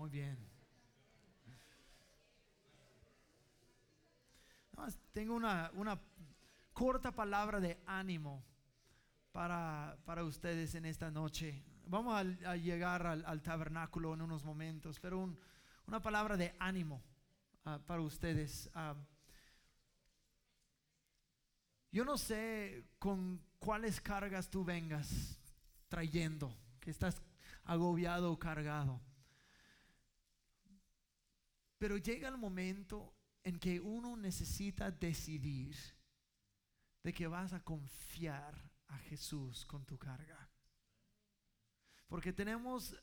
Muy bien. tengo una, una, corta palabra de ánimo para, para ustedes en esta noche. Vamos a, llegar al, tabernáculo en unos momentos, pero una palabra de ánimo ah, para ustedes. Ah, yo no sé con cuáles cargas tú vengas trayendo, que estás agobiado o cargado. Pero llega el momento en que uno necesita decidir de que vas a confiar a Jesús con tu carga. Porque tenemos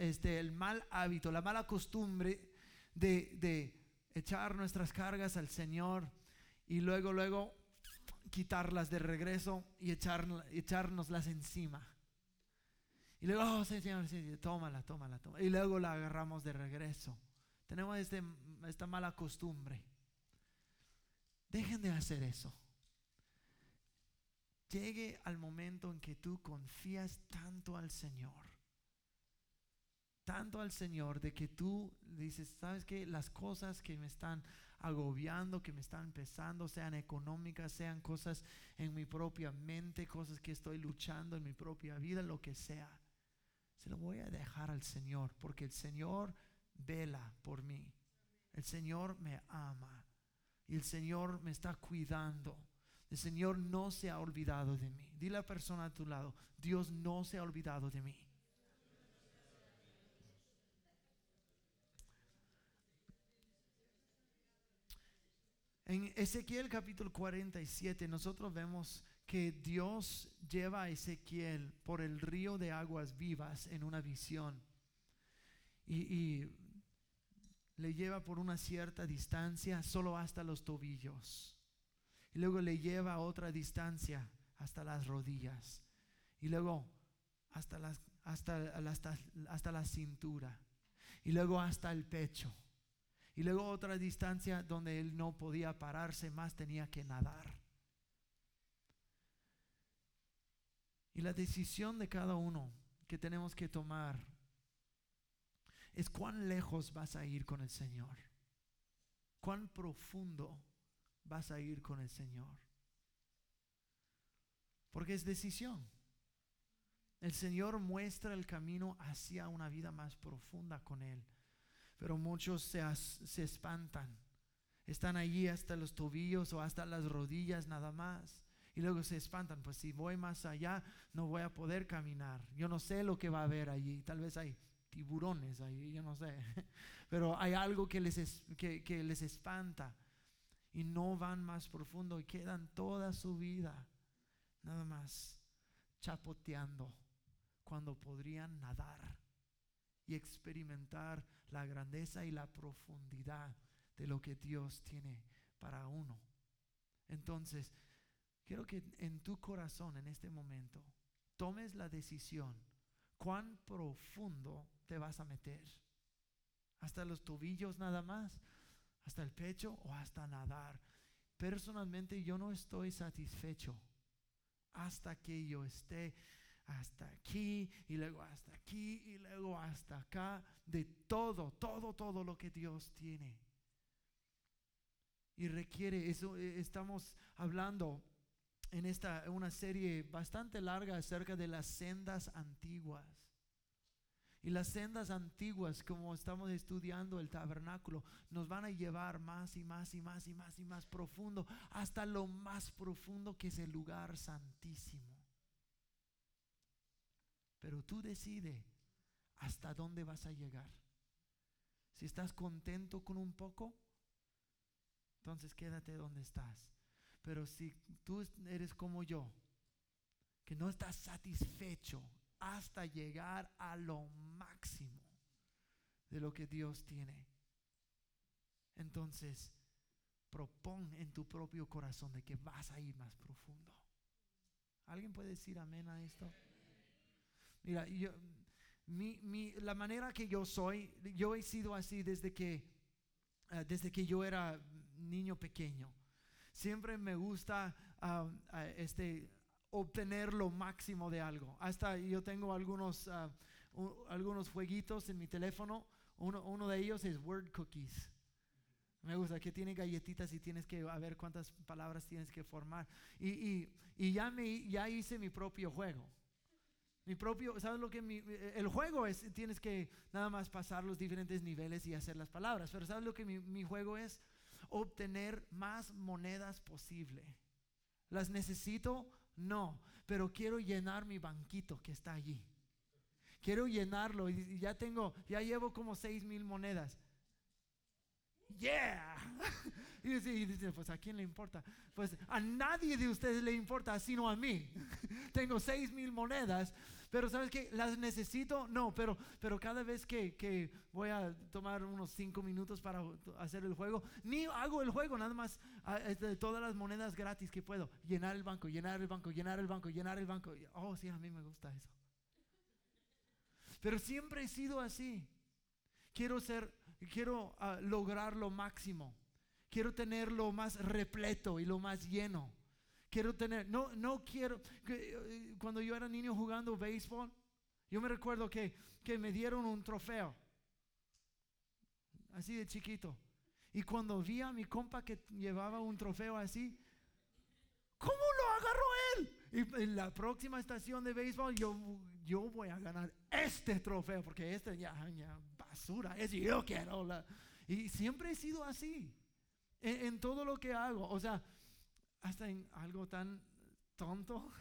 este, el mal hábito, la mala costumbre de, echar nuestras cargas al Señor y luego, luego quitarlas de regreso y echar, echárnoslas encima. Y luego, oh, Señor, sí, tómala, tómala, tómala. Y luego la agarramos de regreso. Tenemos este, esta mala costumbre. Dejen de hacer eso. Llegue al momento en que tú confías tanto al Señor. Tanto al Señor de que tú dices, ¿sabes qué? Las cosas que me están agobiando, que me están pesando, sean económicas, sean cosas en mi propia mente, cosas que estoy luchando en mi propia vida, lo que sea. Se lo voy a dejar al Señor, porque el Señor vela por mí. El Señor me ama y el Señor me está cuidando. El Señor no se ha olvidado de mí. Dile a la persona a tu lado, Dios no se ha olvidado de mí. En Ezequiel capítulo 47 nosotros vemos que Dios lleva a Ezequiel por el río de aguas vivas en una visión. Y, le lleva por una cierta distancia solo hasta los tobillos. Y luego le lleva a otra distancia hasta las rodillas. Y luego hasta, las, hasta, hasta, hasta la cintura. Y luego hasta el pecho. Y luego otra distancia donde él no podía pararse más, tenía que nadar. Y la decisión de cada uno que tenemos que tomar es cuán lejos vas a ir con el Señor. Cuán profundo vas a ir con el Señor. Porque es decisión. El Señor muestra el camino hacia una vida más profunda con Él. Pero muchos se, se espantan. Están allí hasta los tobillos o hasta las rodillas nada más. Y luego se espantan, pues si voy más allá no voy a poder caminar. Yo no sé lo que va a haber allí. Tal vez hay tiburones ahí, yo no sé. Pero hay algo que les, que, les espanta y no van más profundo y quedan toda su vida nada más chapoteando cuando podrían nadar y experimentar la grandeza y la profundidad de lo que Dios tiene para uno. Entonces, quiero que en tu corazón en este momento tomes la decisión cuán profundo te vas a meter. Hasta los tobillos nada más, hasta el pecho o hasta nadar. Personalmente yo no estoy satisfecho hasta que yo esté hasta aquí y luego hasta aquí y luego hasta acá de todo, todo, todo lo que Dios tiene. Y requiere eso, eh, estamos hablando en esta una serie bastante larga acerca de las sendas antiguas. Y las sendas antiguas, como estamos estudiando el tabernáculo, nos van a llevar más y más y más y más y más profundo, hasta lo más profundo que es el lugar santísimo. Pero tú decides hasta dónde vas a llegar. Si estás contento con un poco, entonces quédate donde estás. Pero si tú eres como yo, que no estás satisfecho hasta llegar a lo máximo de lo que Dios tiene. Entonces, propon en tu propio corazón de que vas a ir más profundo. ¿Alguien puede decir amén a esto? Mira, yo, mi, la manera que yo soy, yo he sido así desde que, eh, desde que yo era niño pequeño. Siempre me gusta ah, ah, este, obtener lo máximo de algo. Hasta yo tengo algunos, ah, algunos jueguitos en mi teléfono. Uno, uno de ellos es word cookies. Me gusta que tiene galletitas y tienes que a ver cuántas palabras tienes que formar. Y, y, y ya, me, ya hice mi propio juego. Mi propio, ¿sabes lo que mi, el juego es? Tienes que nada más pasar los diferentes niveles y hacer las palabras. Pero ¿sabes lo que mi, mi juego es? Obtener más monedas posible. ¿Las necesito? No, pero quiero llenar mi banquito que está allí. Quiero llenarlo y ya tengo, ya llevo como seis mil monedas yeah. Y dice, pues a quién le importa? Pues a nadie de ustedes le importa, sino a mí. Tengo seis mil monedas, pero ¿sabes qué? ¿Las necesito? No, pero, pero cada vez que, que, voy a tomar unos cinco minutos para hacer el juego, ni hago el juego, nada más ah, todas las monedas gratis que puedo. Llenar el banco, llenar el banco, llenar el banco, llenar el banco. Oh, sí, a mí me gusta eso. Pero siempre he sido así. Quiero ser quiero ah, lograr lo máximo. Quiero tener lo más repleto y lo más lleno. Quiero tener, no, no quiero, eh, cuando yo era niño jugando béisbol, yo me recuerdo que, que me dieron un trofeo, así de chiquito. Y cuando vi a mi compa que llevaba un trofeo así, ¿cómo lo agarró él? Y en la próxima estación de béisbol yo, yo voy a ganar este trofeo, porque este ya, ya basura, es yo quiero. La, y siempre he sido así, en, todo lo que hago. O sea, hasta en algo tan tonto,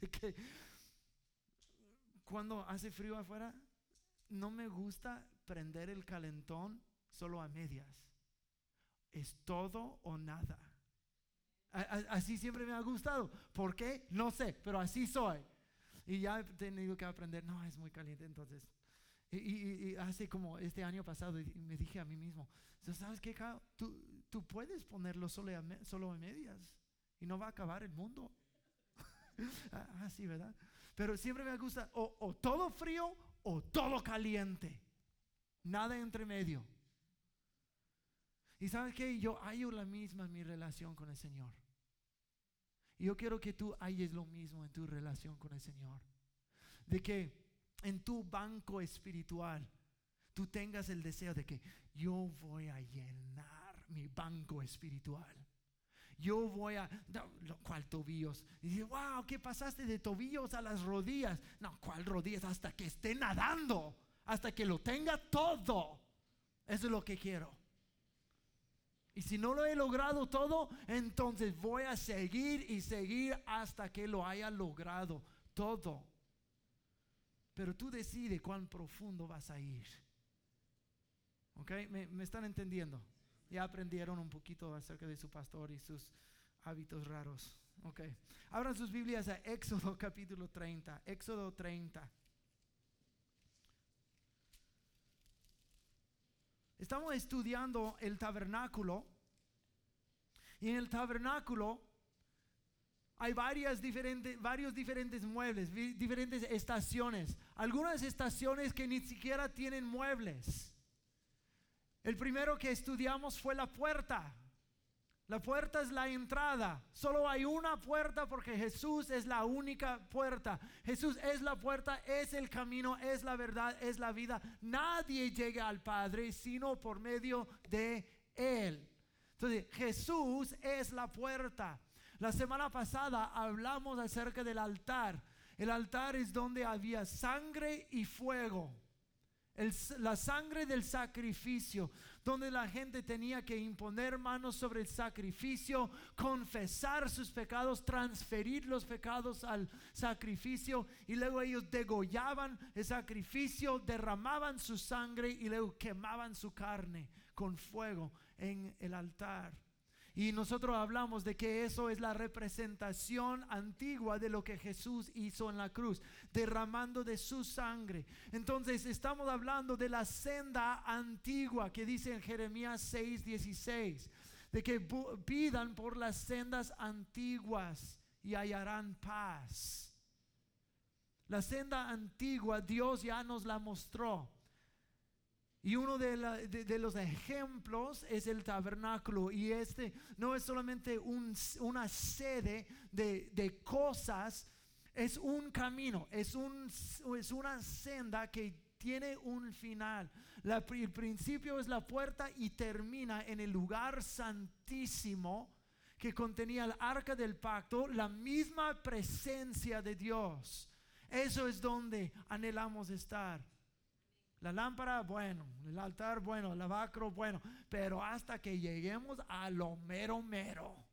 que cuando hace frío afuera, no me gusta prender el calentón solo a medias. Es todo o nada. Así siempre me ha gustado. ¿Por qué? No sé, pero así soy. Y ya he tenido que aprender, no, es muy caliente, entonces y, hace como este año pasado me dije a mí mismo, ¿sabes qué? Tú, tú puedes ponerlo solo a, solo a medias y no va a acabar el mundo. ah, sí, ¿verdad? Pero siempre me gusta o, o todo frío o todo caliente. Nada entre medio. Y sabes que yo hallo la misma en mi relación con el Señor. Y yo quiero que tú halles lo mismo en tu relación con el Señor. De que en tu banco espiritual tú tengas el deseo de que yo voy a llenar mi banco espiritual. Yo voy a, no, ¿cuál tobillos? Y dice, wow, ¿qué pasaste de tobillos a las rodillas? No, ¿cuál rodillas? Hasta que esté nadando, hasta que lo tenga todo. Eso es lo que quiero. Y si no lo he logrado todo, entonces voy a seguir y seguir hasta que lo haya logrado todo. Pero tú decides cuán profundo vas a ir. ¿Ok? ¿Me, están entendiendo? Ya aprendieron un poquito acerca de su pastor y sus hábitos raros. Ok. Abran sus Biblias a Éxodo capítulo 30. Éxodo 30. Estamos estudiando el tabernáculo. Y en el tabernáculo hay varias diferentes, varios diferentes muebles, diferentes estaciones. Algunas estaciones que ni siquiera tienen muebles. El primero que estudiamos fue la puerta. La puerta es la entrada. Solo hay una puerta porque Jesús es la única puerta. Jesús es la puerta, es el camino, es la verdad, es la vida. Nadie llega al Padre sino por medio de Él. Entonces, Jesús es la puerta. La semana pasada hablamos acerca del altar. El altar es donde había sangre y fuego. La sangre del sacrificio, donde la gente tenía que imponer manos sobre el sacrificio, confesar sus pecados, transferir los pecados al sacrificio y luego ellos degollaban el sacrificio, derramaban su sangre y luego quemaban su carne con fuego en el altar. Y nosotros hablamos de que eso es la representación antigua de lo que Jesús hizo en la cruz, derramando de su sangre. Entonces estamos hablando de la senda antigua que dice en Jeremías 6:16, de que pidan por las sendas antiguas y hallarán paz. La senda antigua Dios ya nos la mostró. Y uno de, los ejemplos es el tabernáculo. Y este no es solamente una sede de, cosas, es un camino, es, un, es una senda que tiene un final. el principio es la puerta y termina en el lugar santísimo que contenía el arca del pacto, la misma presencia de Dios. Eso es donde anhelamos estar. La lámpara, bueno, el altar, bueno, el lavacro, bueno, pero hasta que lleguemos a lo mero mero,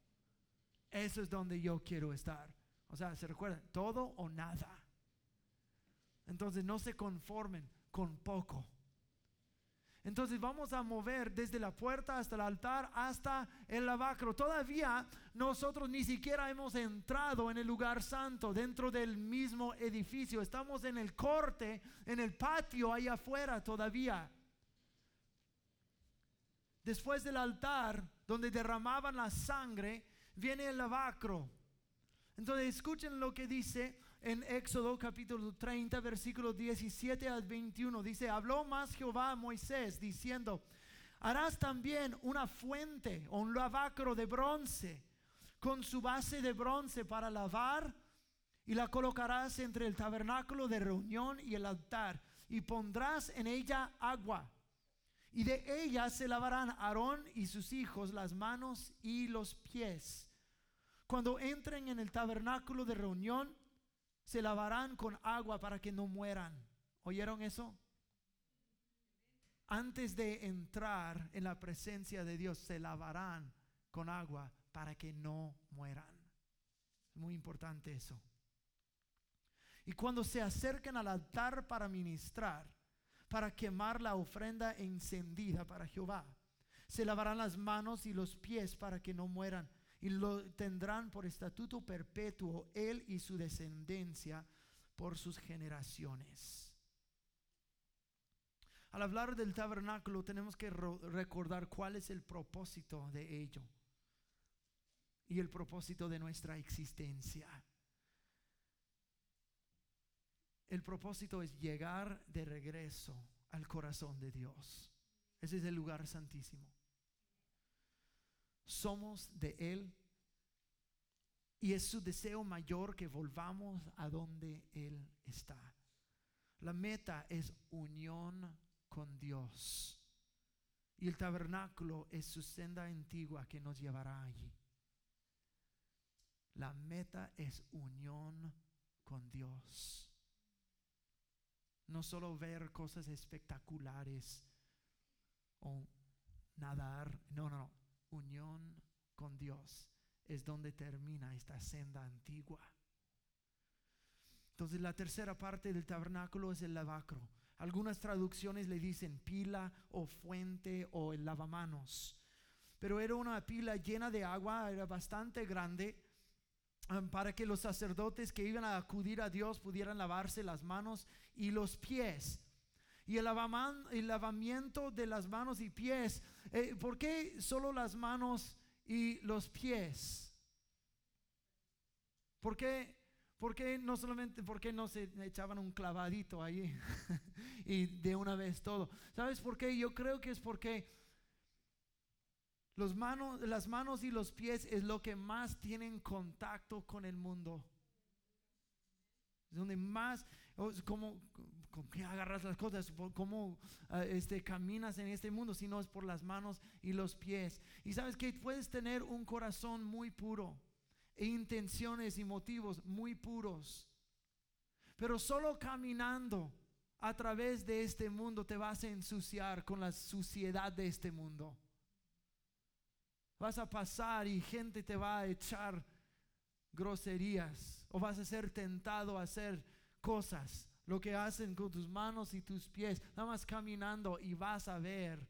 eso es donde yo quiero estar. O sea, se recuerdan, todo o nada. Entonces no se conformen con poco. Entonces vamos a mover desde la puerta hasta el altar hasta el lavacro. Todavía nosotros ni siquiera hemos entrado en el lugar santo dentro del mismo edificio. Estamos en el corte, en el patio ahí afuera todavía. Después del altar donde derramaban la sangre, viene el lavacro. Entonces escuchen lo que dice en Éxodo capítulo 30, versículos 17 al 21. Dice, habló más Jehová a Moisés diciendo, harás también una fuente o un lavacro de bronce con su base de bronce para lavar y la colocarás entre el tabernáculo de reunión y el altar y pondrás en ella agua. Y de ella se lavarán Aarón y sus hijos las manos y los pies. Cuando entren en el tabernáculo de reunión, se lavarán con agua para que no mueran. ¿Oyeron eso? Antes de entrar en la presencia de Dios, se lavarán con agua para que no mueran. Es muy importante eso. Y cuando se acerquen al altar para ministrar, para quemar la ofrenda encendida para Jehová, se lavarán las manos y los pies para que no mueran y lo tendrán por estatuto perpetuo él y su descendencia por sus generaciones. Al hablar del tabernáculo tenemos que recordar cuál es el propósito de ello y el propósito de nuestra existencia. El propósito es llegar de regreso al corazón de Dios. Ese es el lugar santísimo somos de Él y es su deseo mayor que volvamos a donde Él está. La meta es unión con Dios. Y el tabernáculo es su senda antigua que nos llevará allí. La meta es unión con Dios. No solo ver cosas espectaculares o nadar, no, no, no unión con Dios es donde termina esta senda antigua. Entonces la tercera parte del tabernáculo es el lavacro. Algunas traducciones le dicen pila o fuente o el lavamanos. Pero era una pila llena de agua, era bastante grande um, para que los sacerdotes que iban a acudir a Dios pudieran lavarse las manos y los pies. Y el, lavamiento de las manos y pies. Eh, ¿Por qué solo las manos y los pies? ¿Por qué, por qué no solamente, por qué no se echaban un clavadito ahí y de una vez todo? ¿Sabes por qué? Yo creo que es porque los manos, las manos y los pies es lo que más tienen contacto con el mundo. Donde más, como, ¿Cómo que agarras las cosas? ¿Cómo ah, este, caminas en este mundo? Si no es por las manos y los pies. Y sabes que puedes tener un corazón muy puro e intenciones y motivos muy puros. Pero solo caminando a través de este mundo te vas a ensuciar con la suciedad de este mundo. Vas a pasar y gente te va a echar groserías o vas a ser tentado a hacer cosas lo que hacen con tus manos y tus pies, nada más caminando y vas a ver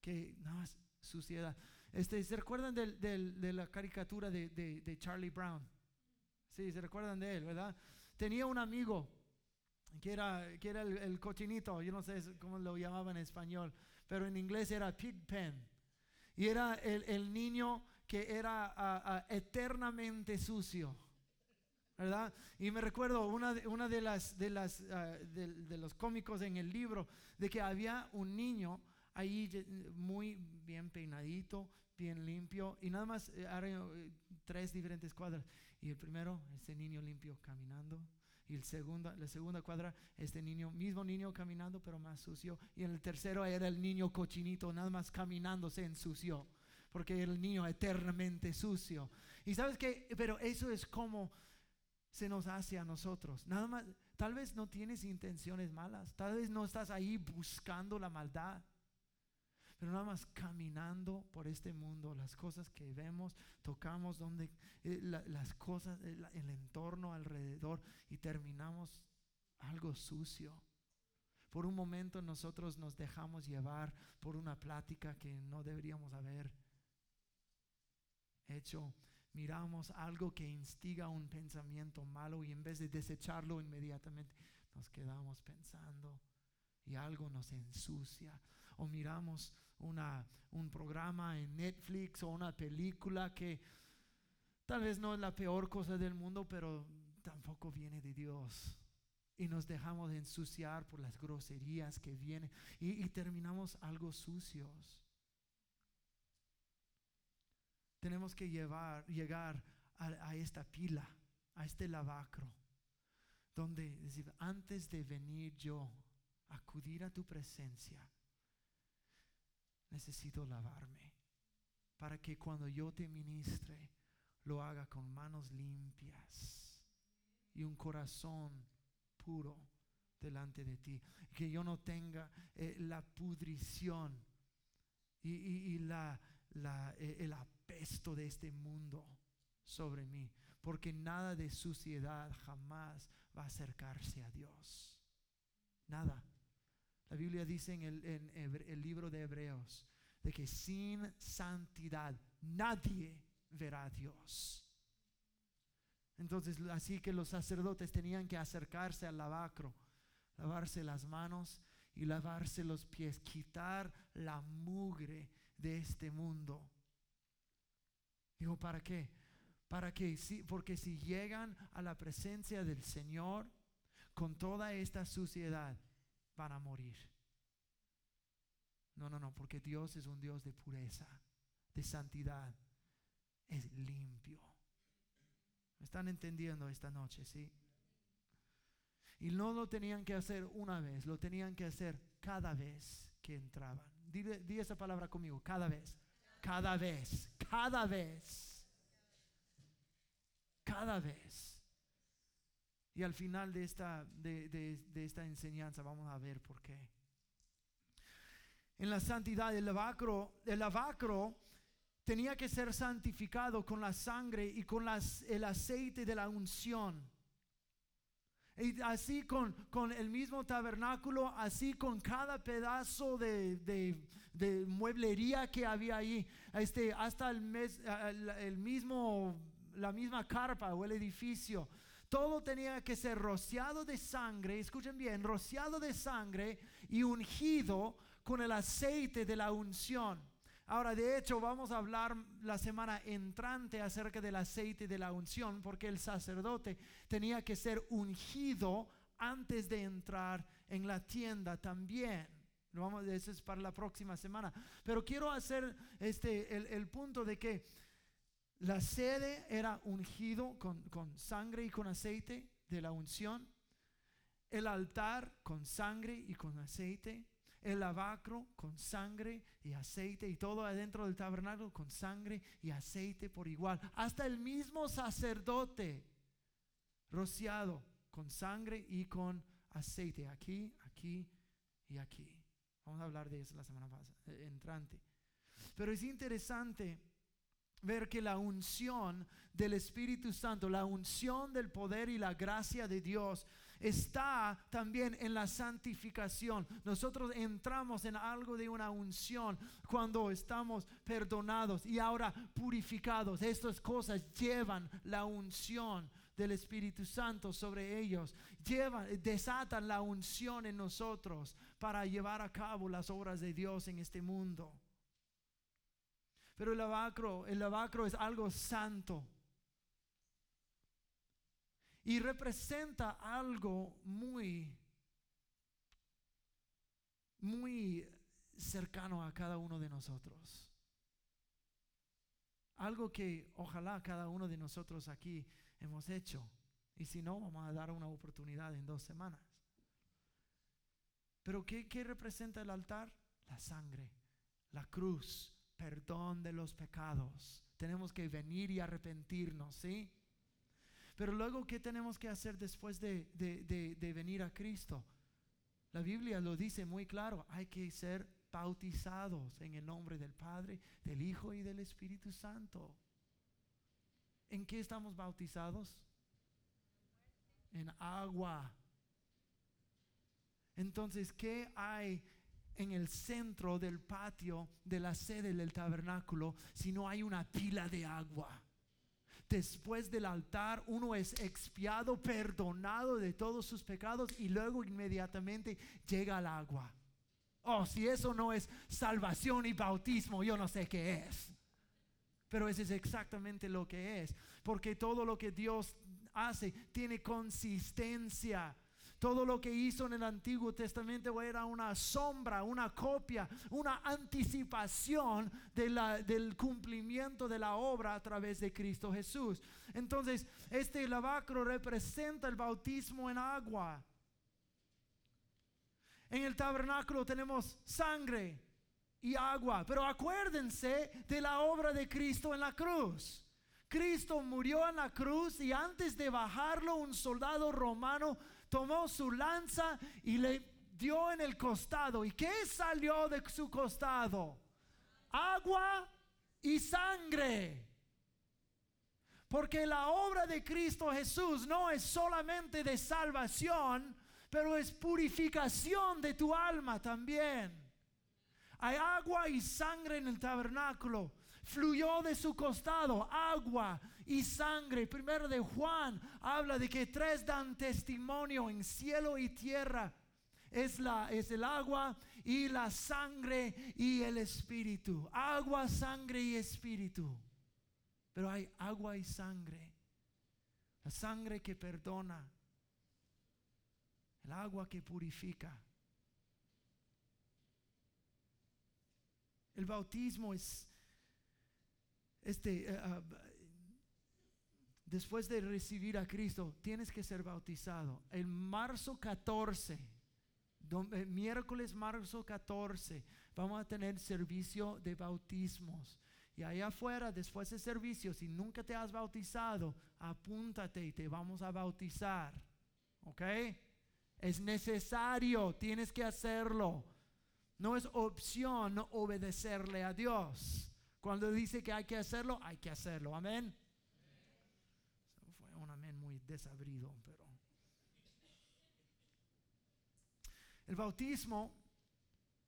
que nada más suciedad. Este, ¿Se recuerdan de la caricatura de, Charlie Brown? Sí, se recuerdan de él, ¿verdad? Tenía un amigo que era, que era el, cochinito, yo no sé cómo lo llamaban en español, pero en inglés era Pigpen. Y era el, niño que era eternamente sucio. ¿Verdad? Y me recuerdo una de, una de las, de, las ah, de, los cómicos en el libro de que había un niño ahí muy bien peinadito, bien limpio y nada más eh, eh, tres diferentes cuadras. Y el primero, ese niño limpio caminando. Y el segunda, la segunda cuadra, este niño, mismo niño caminando, pero más sucio. Y en el tercero era el niño cochinito, nada más caminando se ensució. Porque el niño eternamente sucio. Y sabes que, pero eso es como se nos hace a nosotros. Nada más, tal vez no tienes intenciones malas. Tal vez no estás ahí buscando la maldad pero nada más caminando por este mundo, las cosas que vemos, tocamos, donde eh, las cosas, el, el entorno alrededor y terminamos algo sucio. Por un momento nosotros nos dejamos llevar por una plática que no deberíamos haber hecho. Miramos algo que instiga un pensamiento malo y en vez de desecharlo inmediatamente, nos quedamos pensando y algo nos ensucia. O miramos una, un programa en Netflix o una película que tal vez no es la peor cosa del mundo, pero tampoco viene de Dios. Y nos dejamos de ensuciar por las groserías que vienen y, terminamos algo sucios. Tenemos que llevar, llegar a, esta pila, a este lavacro, donde decir, antes de venir yo, acudir a tu presencia, necesito lavarme para que cuando yo te ministre lo haga con manos limpias y un corazón puro delante de ti. Que yo no tenga eh, la pudrición y, la, eh, apesto de este mundo sobre mí. Porque nada de suciedad jamás va a acercarse a Dios. Nada. La Biblia dice en el, libro de Hebreos de que sin santidad nadie verá a Dios. Entonces, así que los sacerdotes tenían que acercarse al lavacro, lavarse las manos y lavarse los pies, quitar la mugre de este mundo. Digo, ¿para qué? Para que porque si llegan a la presencia del Señor con toda esta suciedad, van a morir. No, no, no, porque Dios es un Dios de pureza, de santidad, es limpio. ¿Me están entendiendo esta noche, sí? Y no lo tenían que hacer una vez, lo tenían que hacer cada vez que entraban. Di, esa palabra conmigo, cada vez, cada vez, cada vez, cada vez. Y al final de esta, de, esta enseñanza vamos a ver por qué. En la santidad, del lavacro, el lavacro tenía que ser santificado con la sangre y con las, el aceite de la unción. Y así con, con, el mismo tabernáculo, así con cada pedazo de, de, mueblería que había ahí, este, hasta el, mes, el mismo, la misma carpa o el edificio todo tenía que ser rociado de sangre, escuchen bien, rociado de sangre y ungido con el aceite de la unción. Ahora, de hecho, vamos a hablar la semana entrante acerca del aceite de la unción, porque el sacerdote tenía que ser ungido antes de entrar en la tienda también. Vamos, eso es para la próxima semana. Pero quiero hacer este, el, el punto de que la sede era ungido con, sangre y con aceite de la unción. El altar con sangre y con aceite. El lavacro con sangre y aceite. Y todo adentro del tabernáculo con sangre y aceite por igual. Hasta el mismo sacerdote rociado con sangre y con aceite. Aquí, aquí y aquí. Vamos a hablar de eso la semana pasada, eh, entrante. Pero es interesante ver que la unción del Espíritu Santo, la unción del poder y la gracia de Dios está también en la santificación. Nosotros entramos en algo de una unción cuando estamos perdonados y ahora purificados. Estas cosas llevan la unción del Espíritu Santo sobre ellos. Llevan, desatan la unción en nosotros para llevar a cabo las obras de Dios en este mundo. Pero el lavacro, el lavacro es algo santo. Y representa algo muy, muy cercano a cada uno de nosotros. Algo que ojalá cada uno de nosotros aquí hemos hecho. Y si no, vamos a dar una oportunidad en dos semanas. Pero ¿qué, qué representa el altar? La sangre, la cruz, perdón de los pecados. Tenemos que venir y arrepentirnos, ¿sí? Pero luego, ¿qué tenemos que hacer después de, de, venir a Cristo? La Biblia lo dice muy claro, hay que ser bautizados en el nombre del Padre, del Hijo y del Espíritu Santo. ¿En qué estamos bautizados? En agua. Entonces, ¿qué hay en el centro del patio de la sede del tabernáculo si no hay una pila de agua? Después del altar uno es expiado, perdonado de todos sus pecados y luego inmediatamente llega al agua. Oh, si eso no es salvación y bautismo, yo no sé qué es. Pero eso es exactamente lo que es. Porque todo lo que Dios hace tiene consistencia. Todo lo que hizo en el Antiguo Testamento era una sombra, una copia, una anticipación del cumplimiento de la obra a través de Cristo Jesús. Entonces, este lavacro representa el bautismo en agua. En el tabernáculo tenemos sangre y agua, pero acuérdense de la obra de Cristo en la cruz. Cristo murió en la cruz y antes de bajarlo un soldado romano tomó su lanza y le dio en el costado. ¿Y qué salió de su costado? Agua y sangre. Porque la obra de Cristo Jesús no es solamente de salvación, pero es purificación de tu alma también. Hay agua y sangre en el tabernáculo. Fluyó de su costado agua y sangre. Primero de Juan habla de que tres dan testimonio en cielo y tierra. Es, la, es el agua y la sangre y el espíritu. Agua, sangre y espíritu. Pero hay agua y sangre. La sangre que perdona. El agua que purifica. El bautismo es este eh, ah, después de recibir a Cristo, tienes que ser bautizado. El marzo 14, eh, miércoles marzo 14, vamos a tener servicio de bautismos. Y allá afuera, después de servicio, si nunca te has bautizado, apúntate y te vamos a bautizar. ¿Ok? Es necesario, tienes que hacerlo. No es opción obedecerle a Dios. Cuando dice que hay que hacerlo, hay que hacerlo. Amén desabrido, pero... El bautismo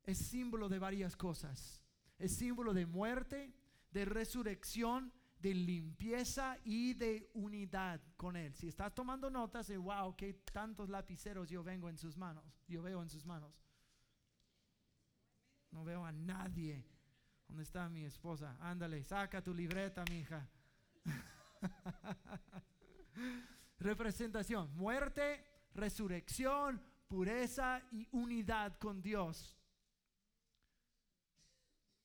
es símbolo de varias cosas. Es símbolo de muerte, de resurrección, de limpieza y de unidad con Él. Si estás tomando notas, de wow, qué tantos lapiceros yo vengo en sus manos, yo veo en sus manos. No veo a nadie. ¿Dónde está mi esposa? Ándale, saca tu libreta, mi hija. representación, muerte, resurrección, pureza y unidad con Dios.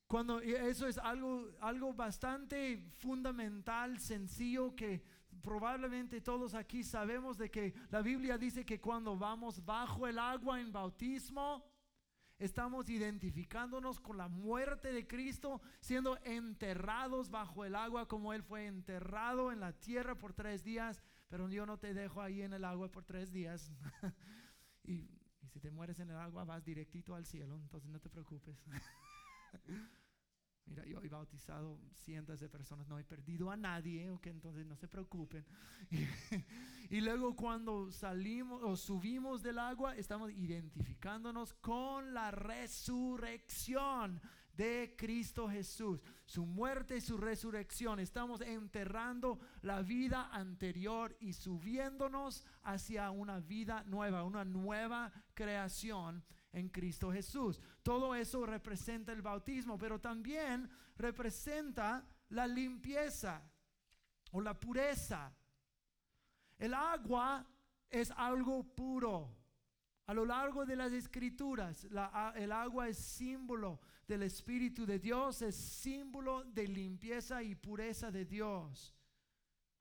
Cuando eso es algo, algo bastante fundamental, sencillo, que probablemente todos aquí sabemos de que la Biblia dice que cuando vamos bajo el agua en bautismo, estamos identificándonos con la muerte de Cristo, siendo enterrados bajo el agua como Él fue enterrado en la tierra por tres días pero yo no te dejo ahí en el agua por tres días. y, si te mueres en el agua, vas directito al cielo, entonces no te preocupes. Mira, yo he bautizado cientos de personas, no he perdido a nadie, ok, entonces no se preocupen. y luego cuando salimos o subimos del agua, estamos identificándonos con la resurrección de Cristo Jesús, su muerte y su resurrección. Estamos enterrando la vida anterior y subiéndonos hacia una vida nueva, una nueva creación en Cristo Jesús. Todo eso representa el bautismo, pero también representa la limpieza o la pureza. El agua es algo puro. A lo largo de las escrituras, el agua es símbolo del Espíritu de Dios, es símbolo de limpieza y pureza de Dios.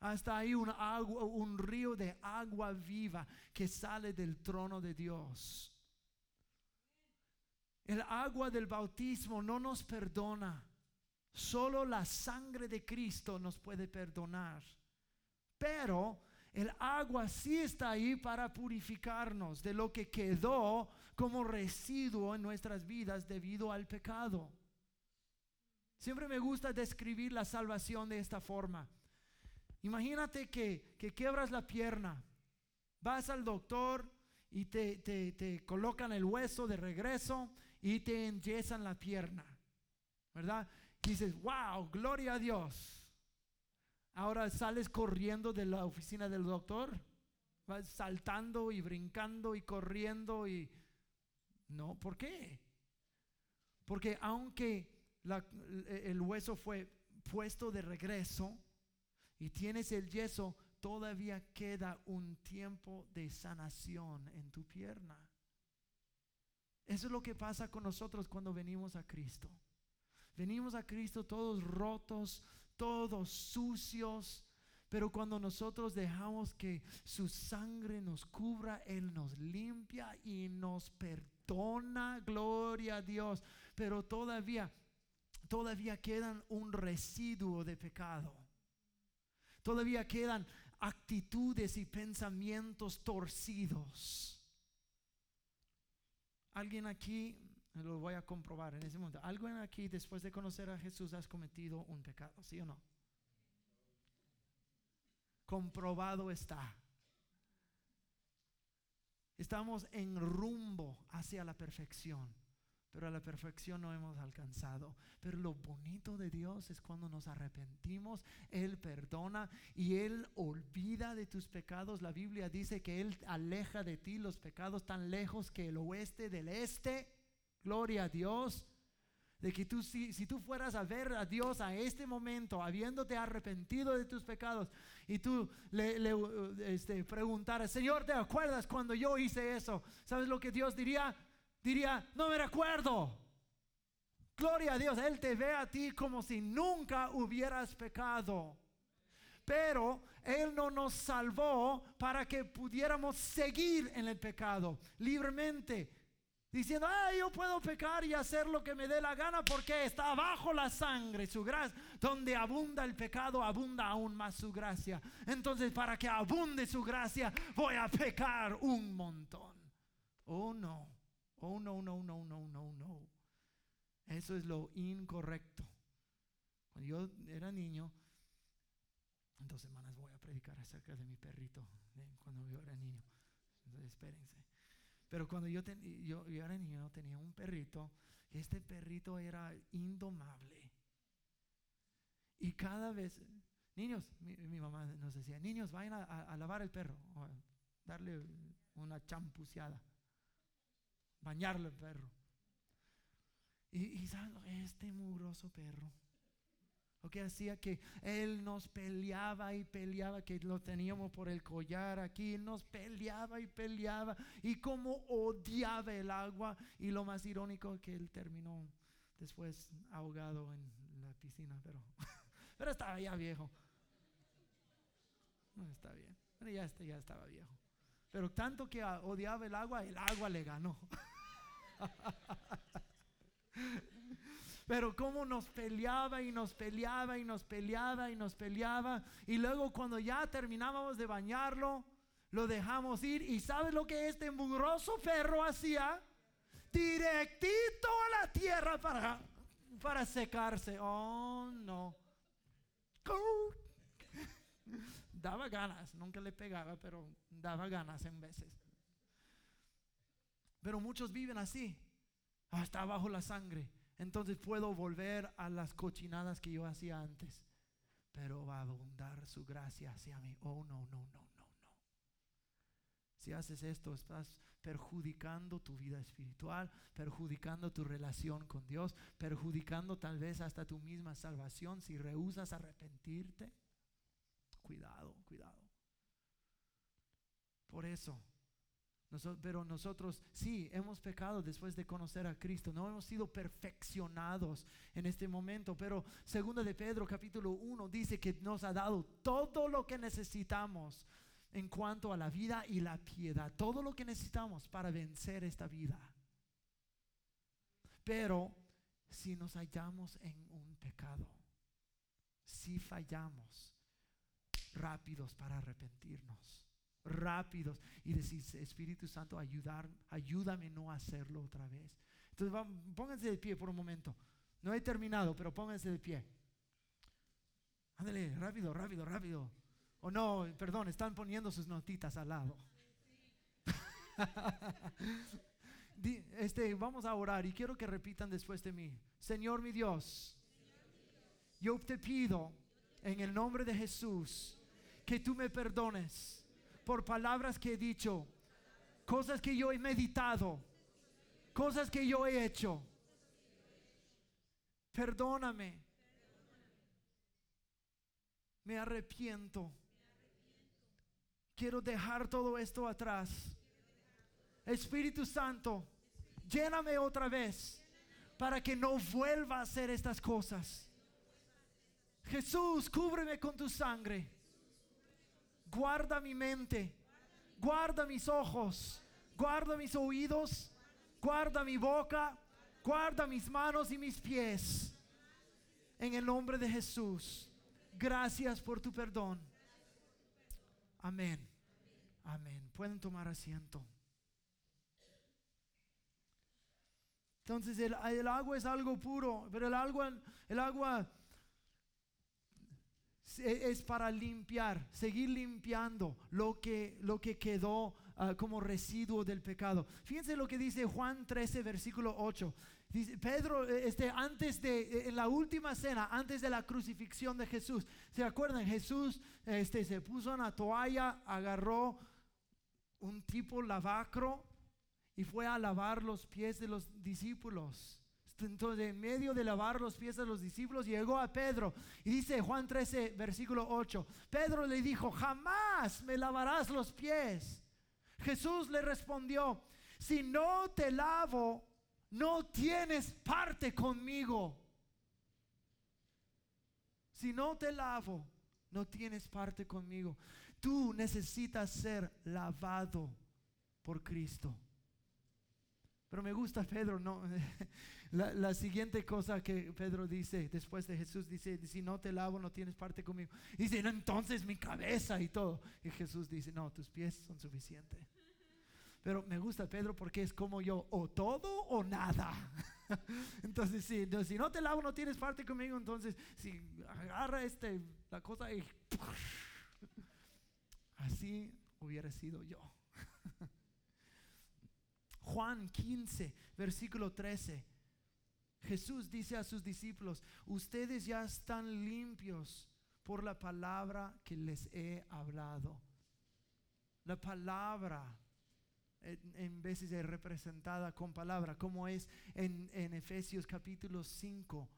Hasta hay un, agua, un río de agua viva que sale del trono de Dios. El agua del bautismo no nos perdona. Solo la sangre de Cristo nos puede perdonar. Pero el agua sí está ahí para purificarnos de lo que quedó como residuo en nuestras vidas debido al pecado. Siempre me gusta describir la salvación de esta forma. Imagínate que, que quiebras la pierna, vas al doctor y te, te, colocan el hueso de regreso y te enyesan la pierna, ¿verdad? Dices, wow, gloria a Dios. Ahora sales corriendo de la oficina del doctor, vas saltando y brincando y corriendo y... No, ¿por qué? Porque aunque el hueso fue puesto de regreso, y tienes el yeso, todavía queda un tiempo de sanación en tu pierna. Eso es lo que pasa con nosotros cuando venimos a Cristo. Venimos a Cristo todos rotos, todos sucios, pero cuando nosotros dejamos que su sangre nos cubra, Él nos limpia y nos perdona, gloria a Dios. Pero todavía, todavía quedan un residuo de pecado. Todavía quedan actitudes y pensamientos torcidos. Alguien aquí, lo voy a comprobar en ese momento, alguien aquí después de conocer a Jesús has cometido un pecado, ¿sí o no? Comprobado está. Estamos en rumbo hacia la perfección pero a la perfección no hemos alcanzado. Pero lo bonito de Dios es cuando nos arrepentimos, Él perdona y Él olvida de tus pecados. La Biblia dice que Él aleja de ti los pecados tan lejos que el oeste del este. Gloria a Dios. De que tú, si, si tú fueras a ver a Dios a este momento, habiéndote arrepentido de tus pecados, y tú le, le este, preguntaras, Señor, ¿te acuerdas cuando yo hice eso? ¿Sabes lo que Dios diría? Diría, no me recuerdo. Gloria a Dios, Él te ve a ti como si nunca hubieras pecado. Pero Él no nos salvó para que pudiéramos seguir en el pecado libremente. Diciendo, ah, yo puedo pecar y hacer lo que me dé la gana porque está bajo la sangre, su gracia. Donde abunda el pecado, abunda aún más su gracia. Entonces, para que abunde su gracia, voy a pecar un montón. Oh, no. Oh, no, no, no, no, no, no. Eso es lo incorrecto. Cuando yo era niño, en dos semanas voy a predicar acerca de mi perrito, cuando yo era niño. Entonces, espérense. Pero cuando yo, yo, era niño, tenía un perrito, y este perrito era indomable. Y cada vez, niños, mi, mamá nos decía, niños, vayan a, lavar el perro, o darle una champuceada bañarle el perro. Y, y este mugroso perro, lo que hacía que él nos peleaba y peleaba, que lo teníamos por el collar aquí, nos peleaba y peleaba, y como odiaba el agua, y lo más irónico que él terminó después ahogado en la piscina, pero, pero estaba ya viejo. No está bien, pero ya, ya estaba viejo. Pero tanto que odiaba el agua, el agua le ganó. Pero como nos peleaba y nos peleaba y nos peleaba y nos peleaba. Y luego cuando ya terminábamos de bañarlo, lo dejamos ir. ¿Y sabes lo que este mugroso perro hacía? Directito a la tierra para, para secarse. Oh, no. Daba ganas, nunca le pegaba, pero daba ganas en veces. Pero muchos viven así. hasta está bajo la sangre. Entonces puedo volver a las cochinadas que yo hacía antes. Pero va a abundar su gracia hacia mí. Oh, no, no, no, no, no. Si haces esto, estás perjudicando tu vida espiritual, perjudicando tu relación con Dios, perjudicando tal vez hasta tu misma salvación si rehusas arrepentirte. Cuidado, cuidado. Por eso pero nosotros sí hemos pecado después de conocer a Cristo. No hemos sido perfeccionados en este momento. Pero segunda de Pedro capítulo 1 dice que nos ha dado todo lo que necesitamos en cuanto a la vida y la piedad. Todo lo que necesitamos para vencer esta vida. Pero si nos hallamos en un pecado, si fallamos, rápidos para arrepentirnos rápidos y decir, Espíritu Santo, ayudar, ayúdame no a hacerlo otra vez. Entonces pónganse de pie por un momento. No he terminado, pero pónganse de pie. Ándale, rápido, rápido, rápido. O no, perdón, están poniendo sus notitas al lado. este, vamos a orar y quiero que repitan después de mí. Señor mi Dios, yo te pido en el nombre de Jesús que tú me perdones por palabras que he dicho, cosas que yo he meditado, cosas que yo he hecho. Perdóname. Me arrepiento. Quiero dejar todo esto atrás. Espíritu Santo, lléname otra vez para que no vuelva a hacer estas cosas. Jesús, cúbreme con tu sangre guarda mi mente, guarda mis ojos, guarda mis oídos, guarda mi boca, guarda mis manos y mis pies. En el nombre de Jesús, gracias por tu perdón. Amén. Amén. Pueden tomar asiento. Entonces el, agua es algo puro, pero el agua, el agua es para limpiar, seguir limpiando lo que, lo que quedó ah, como residuo del pecado. Fíjense lo que dice Juan 13, versículo 8. Dice, Pedro, eh, este, antes de, eh, en la última cena, antes de la crucifixión de Jesús, ¿se acuerdan? Jesús este, se puso una toalla, agarró un tipo lavacro y fue a lavar los pies de los discípulos. Entonces, en medio de lavar los pies de los discípulos, llegó a Pedro y dice Juan 13, versículo 8, Pedro le dijo, jamás me lavarás los pies. Jesús le respondió, si no te lavo, no tienes parte conmigo. Si no te lavo, no tienes parte conmigo. Tú necesitas ser lavado por Cristo. Pero me gusta Pedro, no. La, siguiente cosa que Pedro dice después de Jesús dice, si no te lavo no tienes parte conmigo. Dice, entonces mi cabeza y todo. Y Jesús dice, no, tus pies son suficientes. Pero me gusta Pedro porque es como yo, o todo o nada. entonces, si, si no te lavo no tienes parte conmigo, entonces si agarra este, la cosa y así hubiera sido yo. Juan 15, versículo 13. Jesús dice a sus discípulos, ustedes ya están limpios por la palabra que les he hablado. La palabra en veces es representada con palabra, como es en, en Efesios capítulo 5,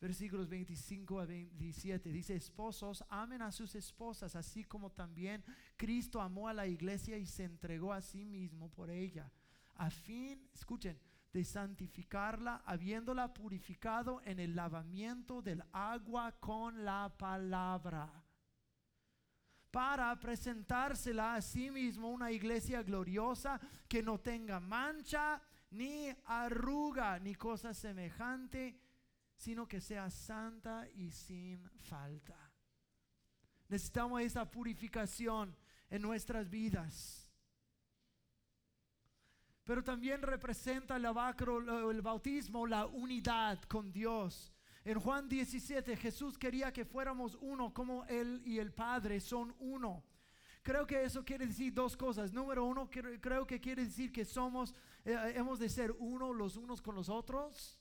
versículos 25 a 27. Dice, esposos, amen a sus esposas, así como también Cristo amó a la iglesia y se entregó a sí mismo por ella a fin, escuchen, de santificarla, habiéndola purificado en el lavamiento del agua con la palabra, para presentársela a sí mismo una iglesia gloriosa que no tenga mancha, ni arruga, ni cosa semejante, sino que sea santa y sin falta. Necesitamos esa purificación en nuestras vidas pero también representa el, bautismo, la unidad con Dios. En Juan 17 Jesús quería que fuéramos uno como Él y el Padre son uno. Creo que eso quiere decir dos cosas. Número uno, creo que quiere decir que somos, eh, hemos de ser uno los unos con los otros.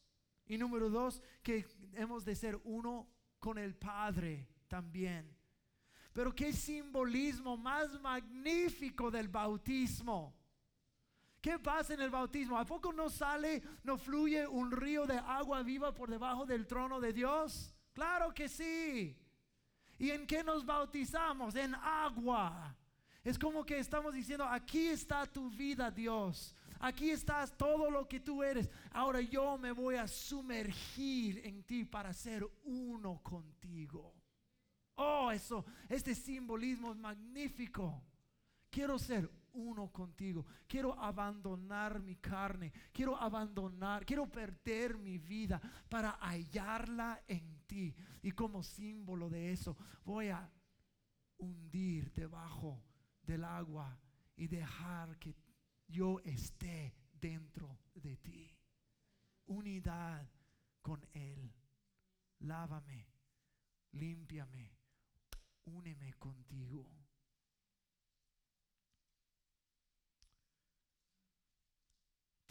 Y número dos, que hemos de ser uno con el Padre también. Pero qué simbolismo más magnífico del bautismo. ¿Qué pasa en el bautismo? ¿A poco no sale, no fluye un río de agua viva por debajo del trono de Dios? Claro que sí. ¿Y en qué nos bautizamos? En agua. Es como que estamos diciendo, aquí está tu vida, Dios. Aquí estás todo lo que tú eres. Ahora yo me voy a sumergir en ti para ser uno contigo. Oh, eso, este simbolismo es magnífico. Quiero ser uno contigo. Quiero abandonar mi carne. Quiero abandonar, quiero perder mi vida para hallarla en ti. Y como símbolo de eso, voy a hundir debajo del agua y dejar que yo esté dentro de ti. Unidad con Él. Lávame, límpiame, úneme contigo.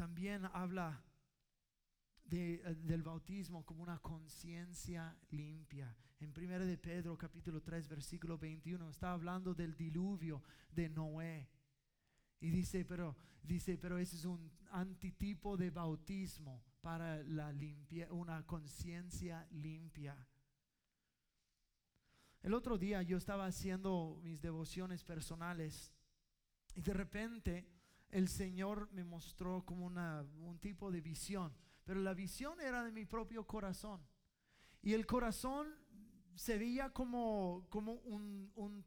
También habla de, del bautismo como una conciencia limpia. En 1 de Pedro capítulo 3 versículo 21 está hablando del diluvio de Noé. Y dice, pero dice, pero ese es un antitipo de bautismo para la limpia, una conciencia limpia. El otro día yo estaba haciendo mis devociones personales y de repente el Señor me mostró como una, un tipo de visión, pero la visión era de mi propio corazón. Y el corazón se veía como, como un, un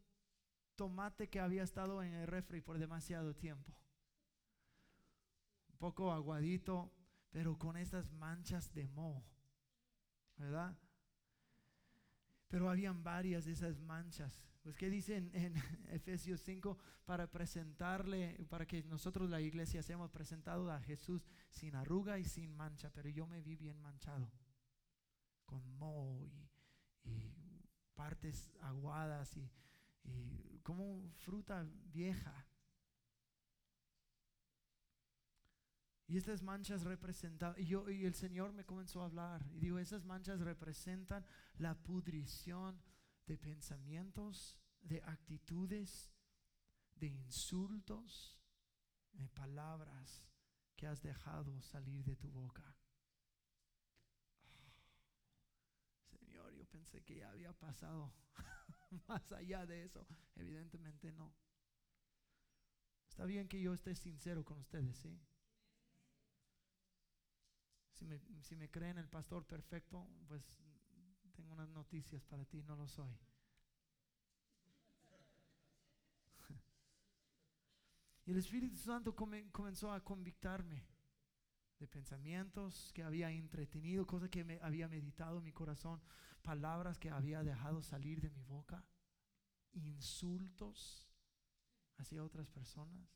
tomate que había estado en el refri por demasiado tiempo. Un poco aguadito, pero con estas manchas de moho, ¿verdad? Pero habían varias de esas manchas. Pues ¿qué dicen en, Efesios 5? Para presentarle, para que nosotros la iglesia seamos presentado a Jesús sin arruga y sin mancha, pero yo me vi bien manchado, con moho y, y partes aguadas y y como fruta vieja. Y estas manchas representan, y, yo, y el Señor me comenzó a hablar, y digo, esas manchas representan la pudrición de pensamientos, de actitudes, de insultos, de palabras que has dejado salir de tu boca. Señor, yo pensé que ya había pasado más allá de eso. Evidentemente no. Está bien que yo esté sincero con ustedes, ¿sí? Si me, si me creen el pastor perfecto, pues tengo unas noticias para ti, no lo soy. Y el Espíritu Santo comenzó a convictarme de pensamientos que había entretenido, cosas que me había meditado en mi corazón, palabras que había dejado salir de mi boca, insultos hacia otras personas.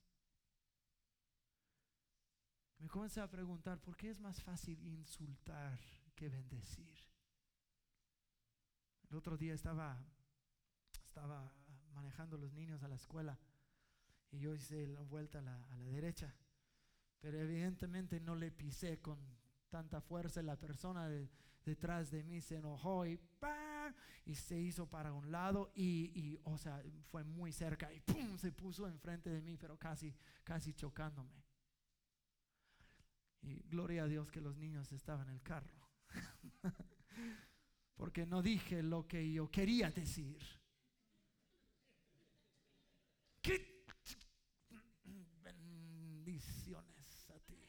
Me comencé a preguntar, ¿por qué es más fácil insultar que bendecir? El otro día estaba, estaba manejando los niños a la escuela y yo hice la vuelta a la, derecha, pero evidentemente no le pisé con tanta fuerza la persona de, detrás de mí se enojó y y se hizo para un lado y, o sea, fue muy cerca y se puso enfrente de mí, pero casi, casi chocándome. Y gloria a Dios que los niños estaban en el carro. Porque no dije lo que yo quería decir. ¿Qué? Bendiciones a ti.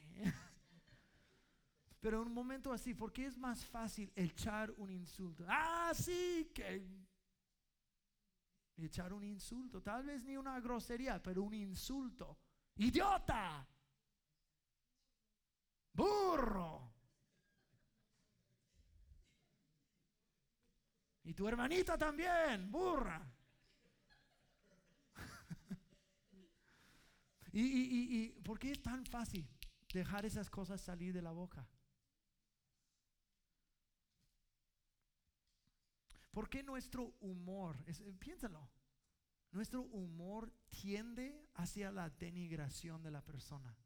Pero en un momento así, ¿por qué es más fácil echar un insulto? Ah, sí, que echar un insulto, tal vez ni una grosería, pero un insulto. Idiota. Burro. Y tu hermanita también, burra. y, y, y, ¿por qué es tan fácil dejar esas cosas salir de la boca? ¿Por qué nuestro humor, es, eh, piénsalo, nuestro humor tiende hacia la denigración de la persona?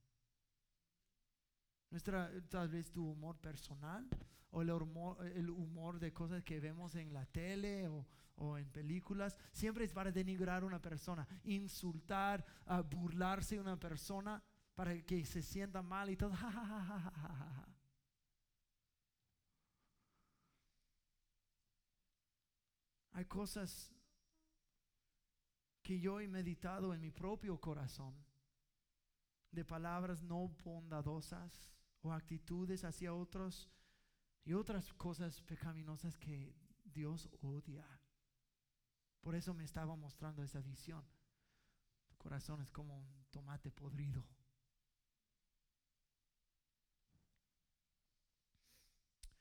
Nuestra, tal vez tu humor personal o el humor, el humor de cosas que vemos en la tele o, en películas, siempre es para denigrar a una persona, insultar, uh, burlarse de una persona para que se sienta mal y todo. Hay cosas que yo he meditado en mi propio corazón de palabras no bondadosas o actitudes hacia otros y otras cosas pecaminosas que Dios odia. Por eso me estaba mostrando esa visión. Tu corazón es como un tomate podrido.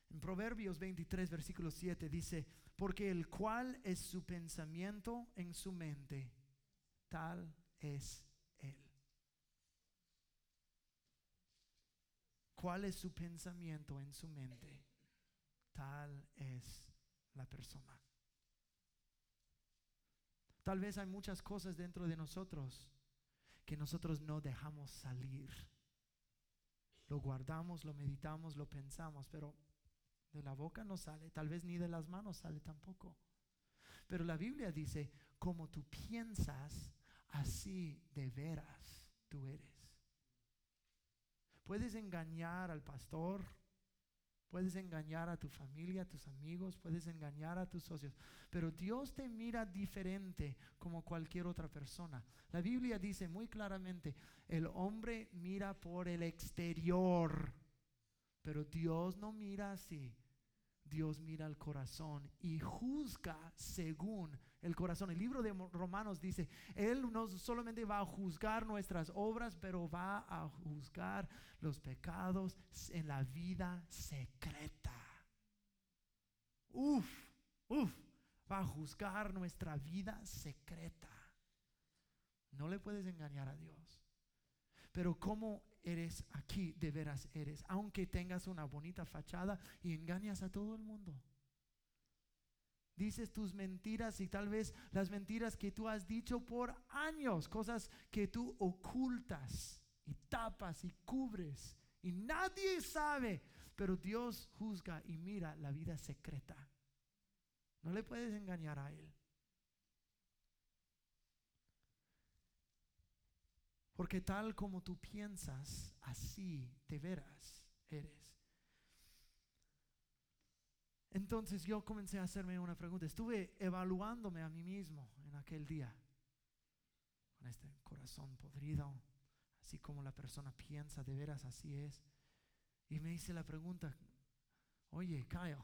En Proverbios 23, versículo 7 dice, porque el cual es su pensamiento en su mente, tal es él. ¿Cuál es su pensamiento en su mente? Tal es la persona. Tal vez hay muchas cosas dentro de nosotros que nosotros no dejamos salir. Lo guardamos, lo meditamos, lo pensamos, pero de la boca no sale, tal vez ni de las manos sale tampoco. Pero la Biblia dice, como tú piensas, así de veras tú eres. Puedes engañar al pastor, puedes engañar a tu familia, a tus amigos, puedes engañar a tus socios, pero Dios te mira diferente como cualquier otra persona. La Biblia dice muy claramente, el hombre mira por el exterior, pero Dios no mira así. Dios mira el corazón y juzga según el corazón. El libro de Romanos dice, Él no solamente va a juzgar nuestras obras, pero va a juzgar los pecados en la vida secreta. Uf, uf, va a juzgar nuestra vida secreta. No le puedes engañar a Dios. Pero ¿cómo eres aquí, de veras eres, aunque tengas una bonita fachada y engañas a todo el mundo. Dices tus mentiras y tal vez las mentiras que tú has dicho por años, cosas que tú ocultas y tapas y cubres y nadie sabe, pero Dios juzga y mira la vida secreta. No le puedes engañar a Él. Porque tal como tú piensas, así de veras eres. Entonces yo comencé a hacerme una pregunta. Estuve evaluándome a mí mismo en aquel día, con este corazón podrido, así como la persona piensa, de veras así es. Y me hice la pregunta, oye, Kyle,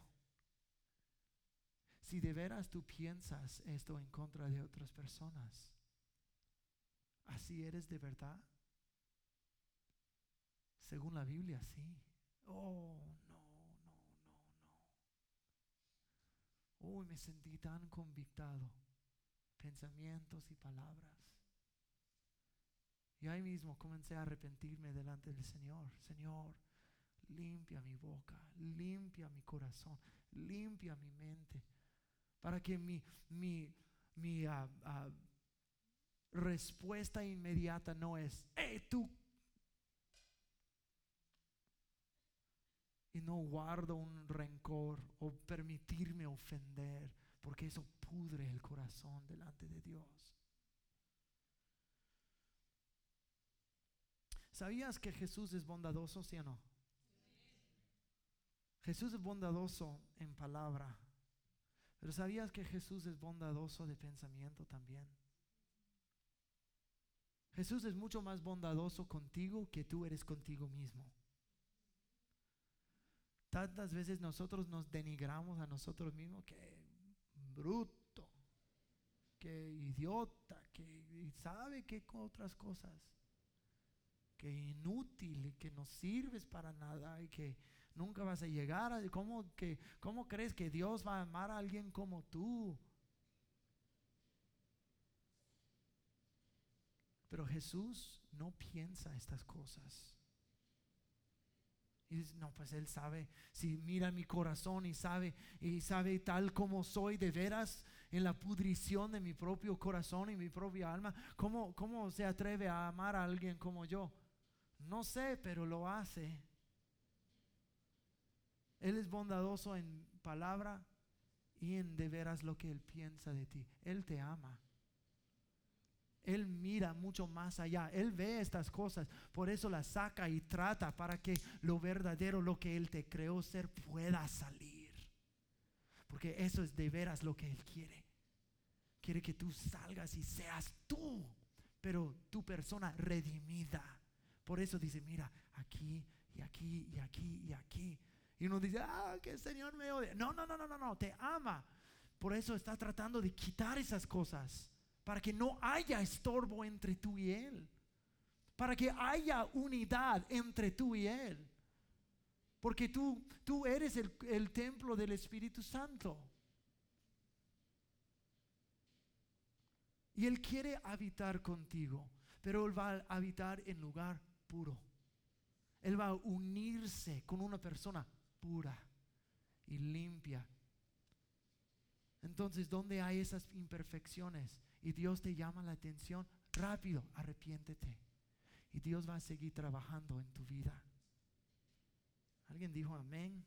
si de veras tú piensas esto en contra de otras personas, ¿Así eres de verdad? Según la Biblia, sí. Oh, no, no, no, no. Uy, me sentí tan convictado. Pensamientos y palabras. Y ahí mismo comencé a arrepentirme delante del Señor. Señor, limpia mi boca, limpia mi corazón, limpia mi mente. Para que mi, mi, mi uh, uh, respuesta inmediata no es, hey tú. Y no guardo un rencor o permitirme ofender, porque eso pudre el corazón delante de Dios. ¿Sabías que Jesús es bondadoso, sí o no? Jesús es bondadoso en palabra, pero ¿sabías que Jesús es bondadoso de pensamiento también? Jesús es mucho más bondadoso contigo que tú eres contigo mismo. Tantas veces nosotros nos denigramos a nosotros mismos que bruto, que idiota, que sabe que otras cosas, que inútil, que no sirves para nada y que nunca vas a llegar a cómo cómo crees que Dios va a amar a alguien como tú. Pero Jesús no piensa estas cosas. Y no, pues Él sabe, si mira mi corazón y sabe, y sabe tal como soy de veras en la pudrición de mi propio corazón y mi propia alma, ¿cómo, cómo se atreve a amar a alguien como yo? No sé, pero lo hace. Él es bondadoso en palabra y en de veras lo que Él piensa de ti. Él te ama. Él mira mucho más allá. Él ve estas cosas. Por eso las saca y trata para que lo verdadero, lo que Él te creó ser, pueda salir. Porque eso es de veras lo que Él quiere. quiere que tú salgas y seas tú, pero tu persona redimida. Por eso dice, mira, aquí y aquí y aquí y aquí. Y uno dice, ah, que el Señor me odia. No, no, no, no, no, no, te ama. Por eso está tratando de quitar esas cosas, para que no haya estorbo entre tú y Él, para que haya unidad entre tú y Él. Porque tú, tú eres el, el templo del Espíritu Santo. Y Él quiere habitar contigo, pero Él va a habitar en lugar puro. Él va a unirse con una persona pura y limpia. Entonces, ¿dónde hay esas imperfecciones? Y Dios te llama la atención, rápido, arrepiéntete. Y Dios va a seguir trabajando en tu vida. ¿Alguien dijo amén?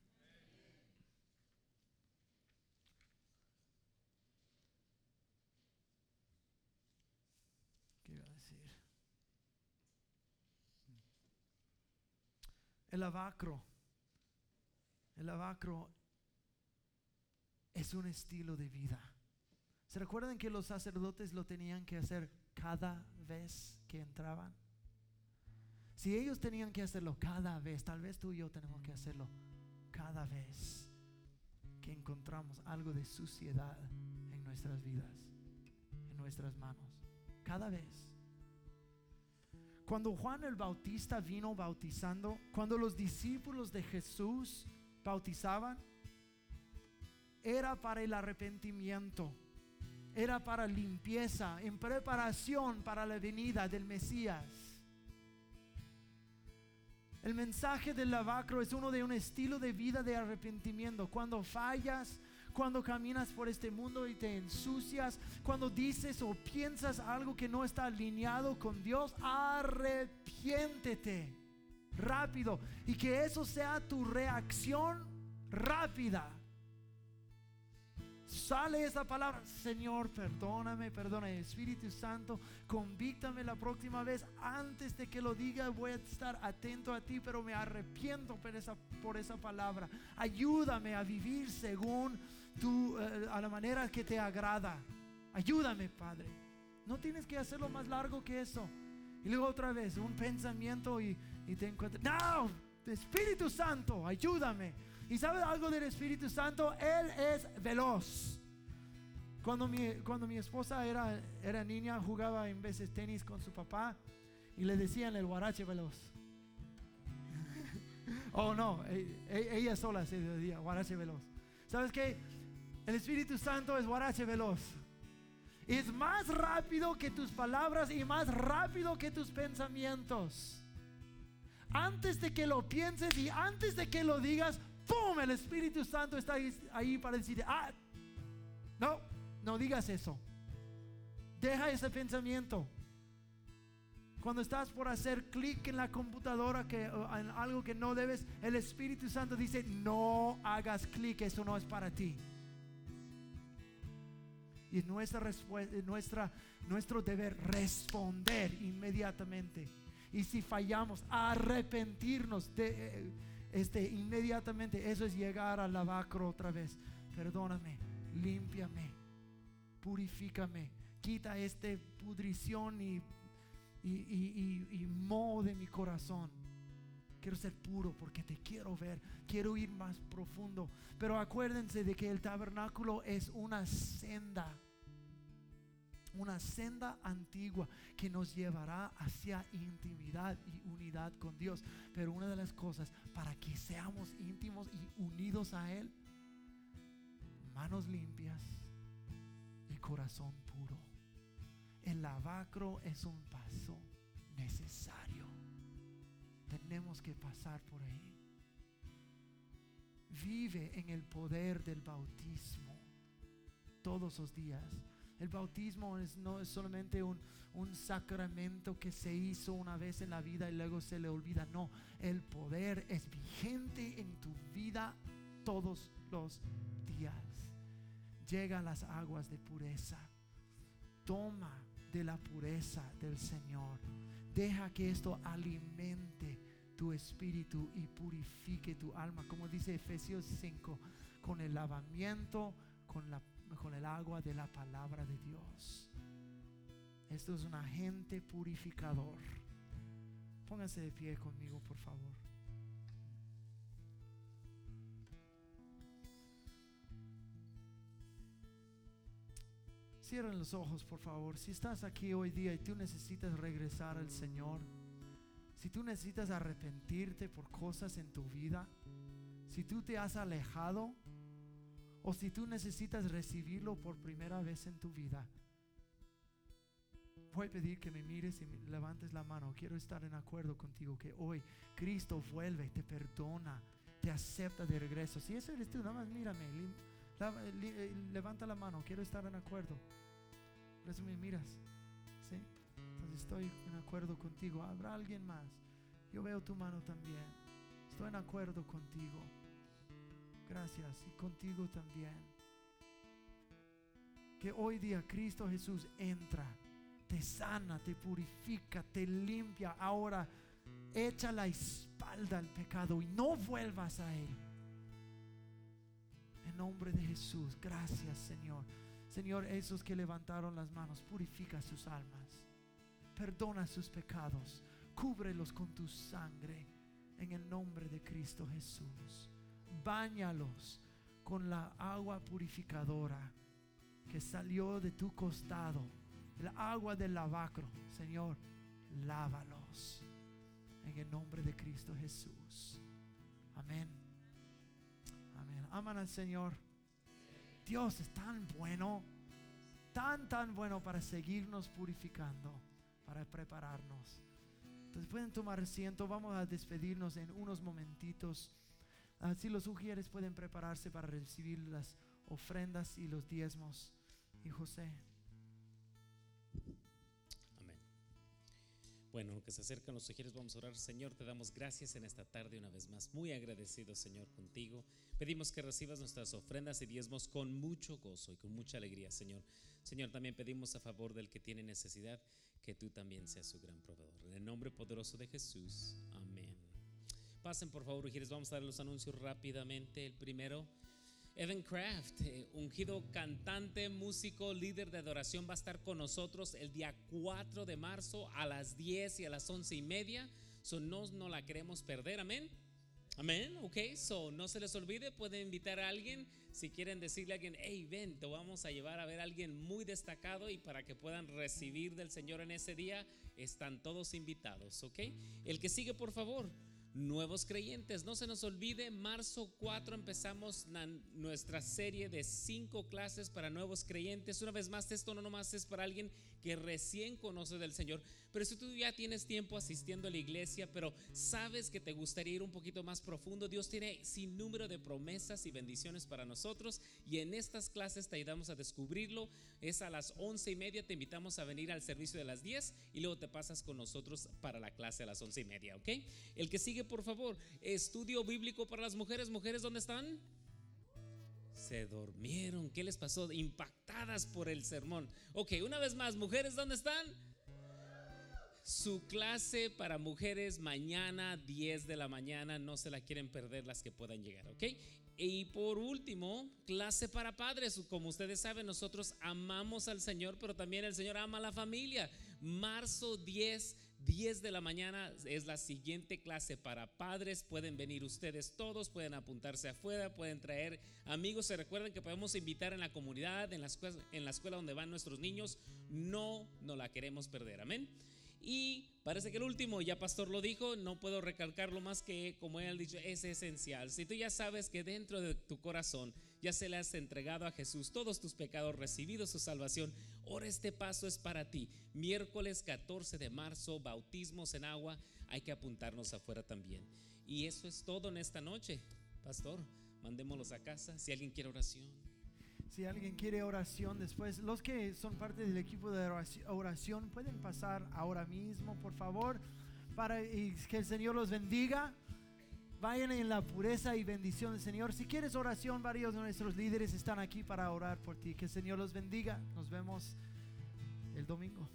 ¿Qué iba a decir? El avacro. El avacro es un estilo de vida. ¿Se recuerdan que los sacerdotes lo tenían que hacer cada vez que entraban? Si ellos tenían que hacerlo cada vez, tal vez tú y yo tenemos que hacerlo cada vez que encontramos algo de suciedad en nuestras vidas, en nuestras manos. Cada vez. Cuando Juan el Bautista vino bautizando, cuando los discípulos de Jesús bautizaban, era para el arrepentimiento, era para limpieza, en preparación para la venida del Mesías. El mensaje del lavacro es uno de un estilo de vida de arrepentimiento. Cuando fallas, cuando caminas por este mundo y te ensucias, cuando dices o piensas algo que no está alineado con Dios, arrepiéntete rápido y que eso sea tu reacción rápida sale esa palabra, Señor, perdóname, perdóname, Espíritu Santo, convíctame la próxima vez. Antes de que lo diga, voy a estar atento a ti, pero me arrepiento por esa, por esa palabra. Ayúdame a vivir según tu, eh, a la manera que te agrada. Ayúdame, Padre. No tienes que hacerlo más largo que eso. Y luego otra vez, un pensamiento y, y te encuentras. No, Espíritu Santo, ayúdame ¿Y sabes algo del Espíritu Santo? Él es veloz. Cuando mi, cuando mi esposa era, era niña, jugaba en veces tenis con su papá y le decían el guarache veloz. oh no, e, e, ella sola se decía guarache veloz. ¿Sabes qué? El Espíritu Santo es guarache veloz. Es más rápido que tus palabras y más rápido que tus pensamientos. Antes de que lo pienses y antes de que lo digas, ¡pum! El Espíritu Santo está ahí, para decir, ah, no, no digas eso. Deja ese pensamiento. Cuando estás por hacer clic en la computadora que, en algo que no debes, el Espíritu Santo dice, no hagas clic, eso no es para ti. Y es nuestra, nuestra, nuestro deber responder inmediatamente. Y si fallamos, arrepentirnos de... Eh, este, inmediatamente eso es llegar al lavacro otra vez. Perdóname, límpiame, purifícame, quita este pudrición y, y, y, moho de mi corazón. Quiero ser puro porque te quiero ver, quiero ir más profundo. Pero acuérdense de que el tabernáculo es una senda una senda antigua que nos llevará hacia intimidad y unidad con Dios. Pero una de las cosas para que seamos íntimos y unidos a Él, manos limpias y corazón puro. El lavacro es un paso necesario. Tenemos que pasar por ahí. Vive en el poder del bautismo todos los días el bautismo no es solamente un, un sacramento que se hizo una vez en la vida y luego se le olvida. No, el poder es vigente en tu vida todos los días. Llega a las aguas de pureza. Toma de la pureza del Señor. Deja que esto alimente tu espíritu y purifique tu alma. Como dice Efesios 5, con el lavamiento, con la con el agua de la palabra de Dios. Esto es un agente purificador. Póngase de pie conmigo, por favor. Cierren los ojos, por favor. Si estás aquí hoy día y tú necesitas regresar al Señor, si tú necesitas arrepentirte por cosas en tu vida, si tú te has alejado o si tú necesitas recibirlo por primera vez en tu vida, voy a pedir que me mires y levantes la mano. Quiero estar en acuerdo contigo que hoy Cristo vuelve, te perdona, te acepta de regreso. Si eso eres tú, nada más mírame, eh, levanta la mano. Quiero estar en acuerdo. Por eso me miras. Entonces estoy en acuerdo contigo. Habrá alguien más. Yo veo tu mano también. Estoy en acuerdo contigo. Gracias. Y contigo también. Que hoy día Cristo Jesús entra, te sana, te purifica, te limpia. Ahora echa la espalda al pecado y no vuelvas a él. En nombre de Jesús, gracias Señor. Señor, esos que levantaron las manos, purifica sus almas, perdona sus pecados, cúbrelos con tu sangre en el nombre de Cristo Jesús. Báñalos con la agua purificadora que salió de tu costado, el agua del lavacro. Señor, lávalos en el nombre de Cristo Jesús. Amén. Amén. Aman al Señor. Dios es tan bueno, tan, tan bueno para seguirnos purificando, para prepararnos. Entonces pueden tomar asiento, vamos a despedirnos en unos momentitos. Si los sugieres pueden prepararse para recibir las ofrendas y los diezmos. Y José. Bueno, que se acercan los sugieres, vamos a orar. Señor, te damos gracias en esta tarde una vez más. Muy agradecido, Señor, contigo. Pedimos que recibas nuestras ofrendas y diezmos con mucho gozo y con mucha alegría, Señor. Señor, también pedimos a favor del que tiene necesidad que tú también seas su gran proveedor. En el nombre poderoso de Jesús. Amén. Pasen, por favor, Ujieres. Vamos a dar los anuncios rápidamente. El primero. Evan Craft, eh, ungido cantante, músico, líder de adoración, va a estar con nosotros el día 4 de marzo a las 10 y a las 11 y media. So, no, no la queremos perder, amén. Amén, ok, so no se les olvide, pueden invitar a alguien, si quieren decirle a alguien, hey, ven, te vamos a llevar a ver a alguien muy destacado y para que puedan recibir del Señor en ese día, están todos invitados, ok. El que sigue, por favor nuevos creyentes. No se nos olvide, marzo 4 empezamos nuestra serie de cinco clases para nuevos creyentes. Una vez más, esto no nomás es para alguien que recién conoce del Señor, pero si tú ya tienes tiempo asistiendo a la iglesia, pero sabes que te gustaría ir un poquito más profundo, Dios tiene sin número de promesas y bendiciones para nosotros y en estas clases te ayudamos a descubrirlo. Es a las once y media, te invitamos a venir al servicio de las 10 y luego te pasas con nosotros para la clase a las once y media, ¿ok? El que sigue, por favor, estudio bíblico para las mujeres. Mujeres, ¿dónde están? Se durmieron. ¿Qué les pasó? Impactadas por el sermón. Ok, una vez más, mujeres, ¿dónde están? Su clase para mujeres mañana 10 de la mañana, no se la quieren perder las que puedan llegar, ¿ok? Y por último, clase para padres. Como ustedes saben, nosotros amamos al Señor, pero también el Señor ama a la familia. Marzo 10 10 de la mañana es la siguiente clase para padres. Pueden venir ustedes todos, pueden apuntarse afuera, pueden traer amigos. Se recuerden que podemos invitar en la comunidad, en la escuela, en la escuela donde van nuestros niños. No, no la queremos perder. Amén. Y parece que el último, ya Pastor lo dijo, no puedo recalcarlo más que, como él ha dicho, es esencial. Si tú ya sabes que dentro de tu corazón ya se le has entregado a Jesús todos tus pecados, recibido su salvación, ahora este paso es para ti. Miércoles 14 de marzo, bautismos en agua, hay que apuntarnos afuera también. Y eso es todo en esta noche, Pastor. Mandémoslos a casa si alguien quiere oración. Si alguien quiere oración después, los que son parte del equipo de oración pueden pasar ahora mismo, por favor, para que el Señor los bendiga. Vayan en la pureza y bendición del Señor. Si quieres oración, varios de nuestros líderes están aquí para orar por ti. Que el Señor los bendiga. Nos vemos el domingo.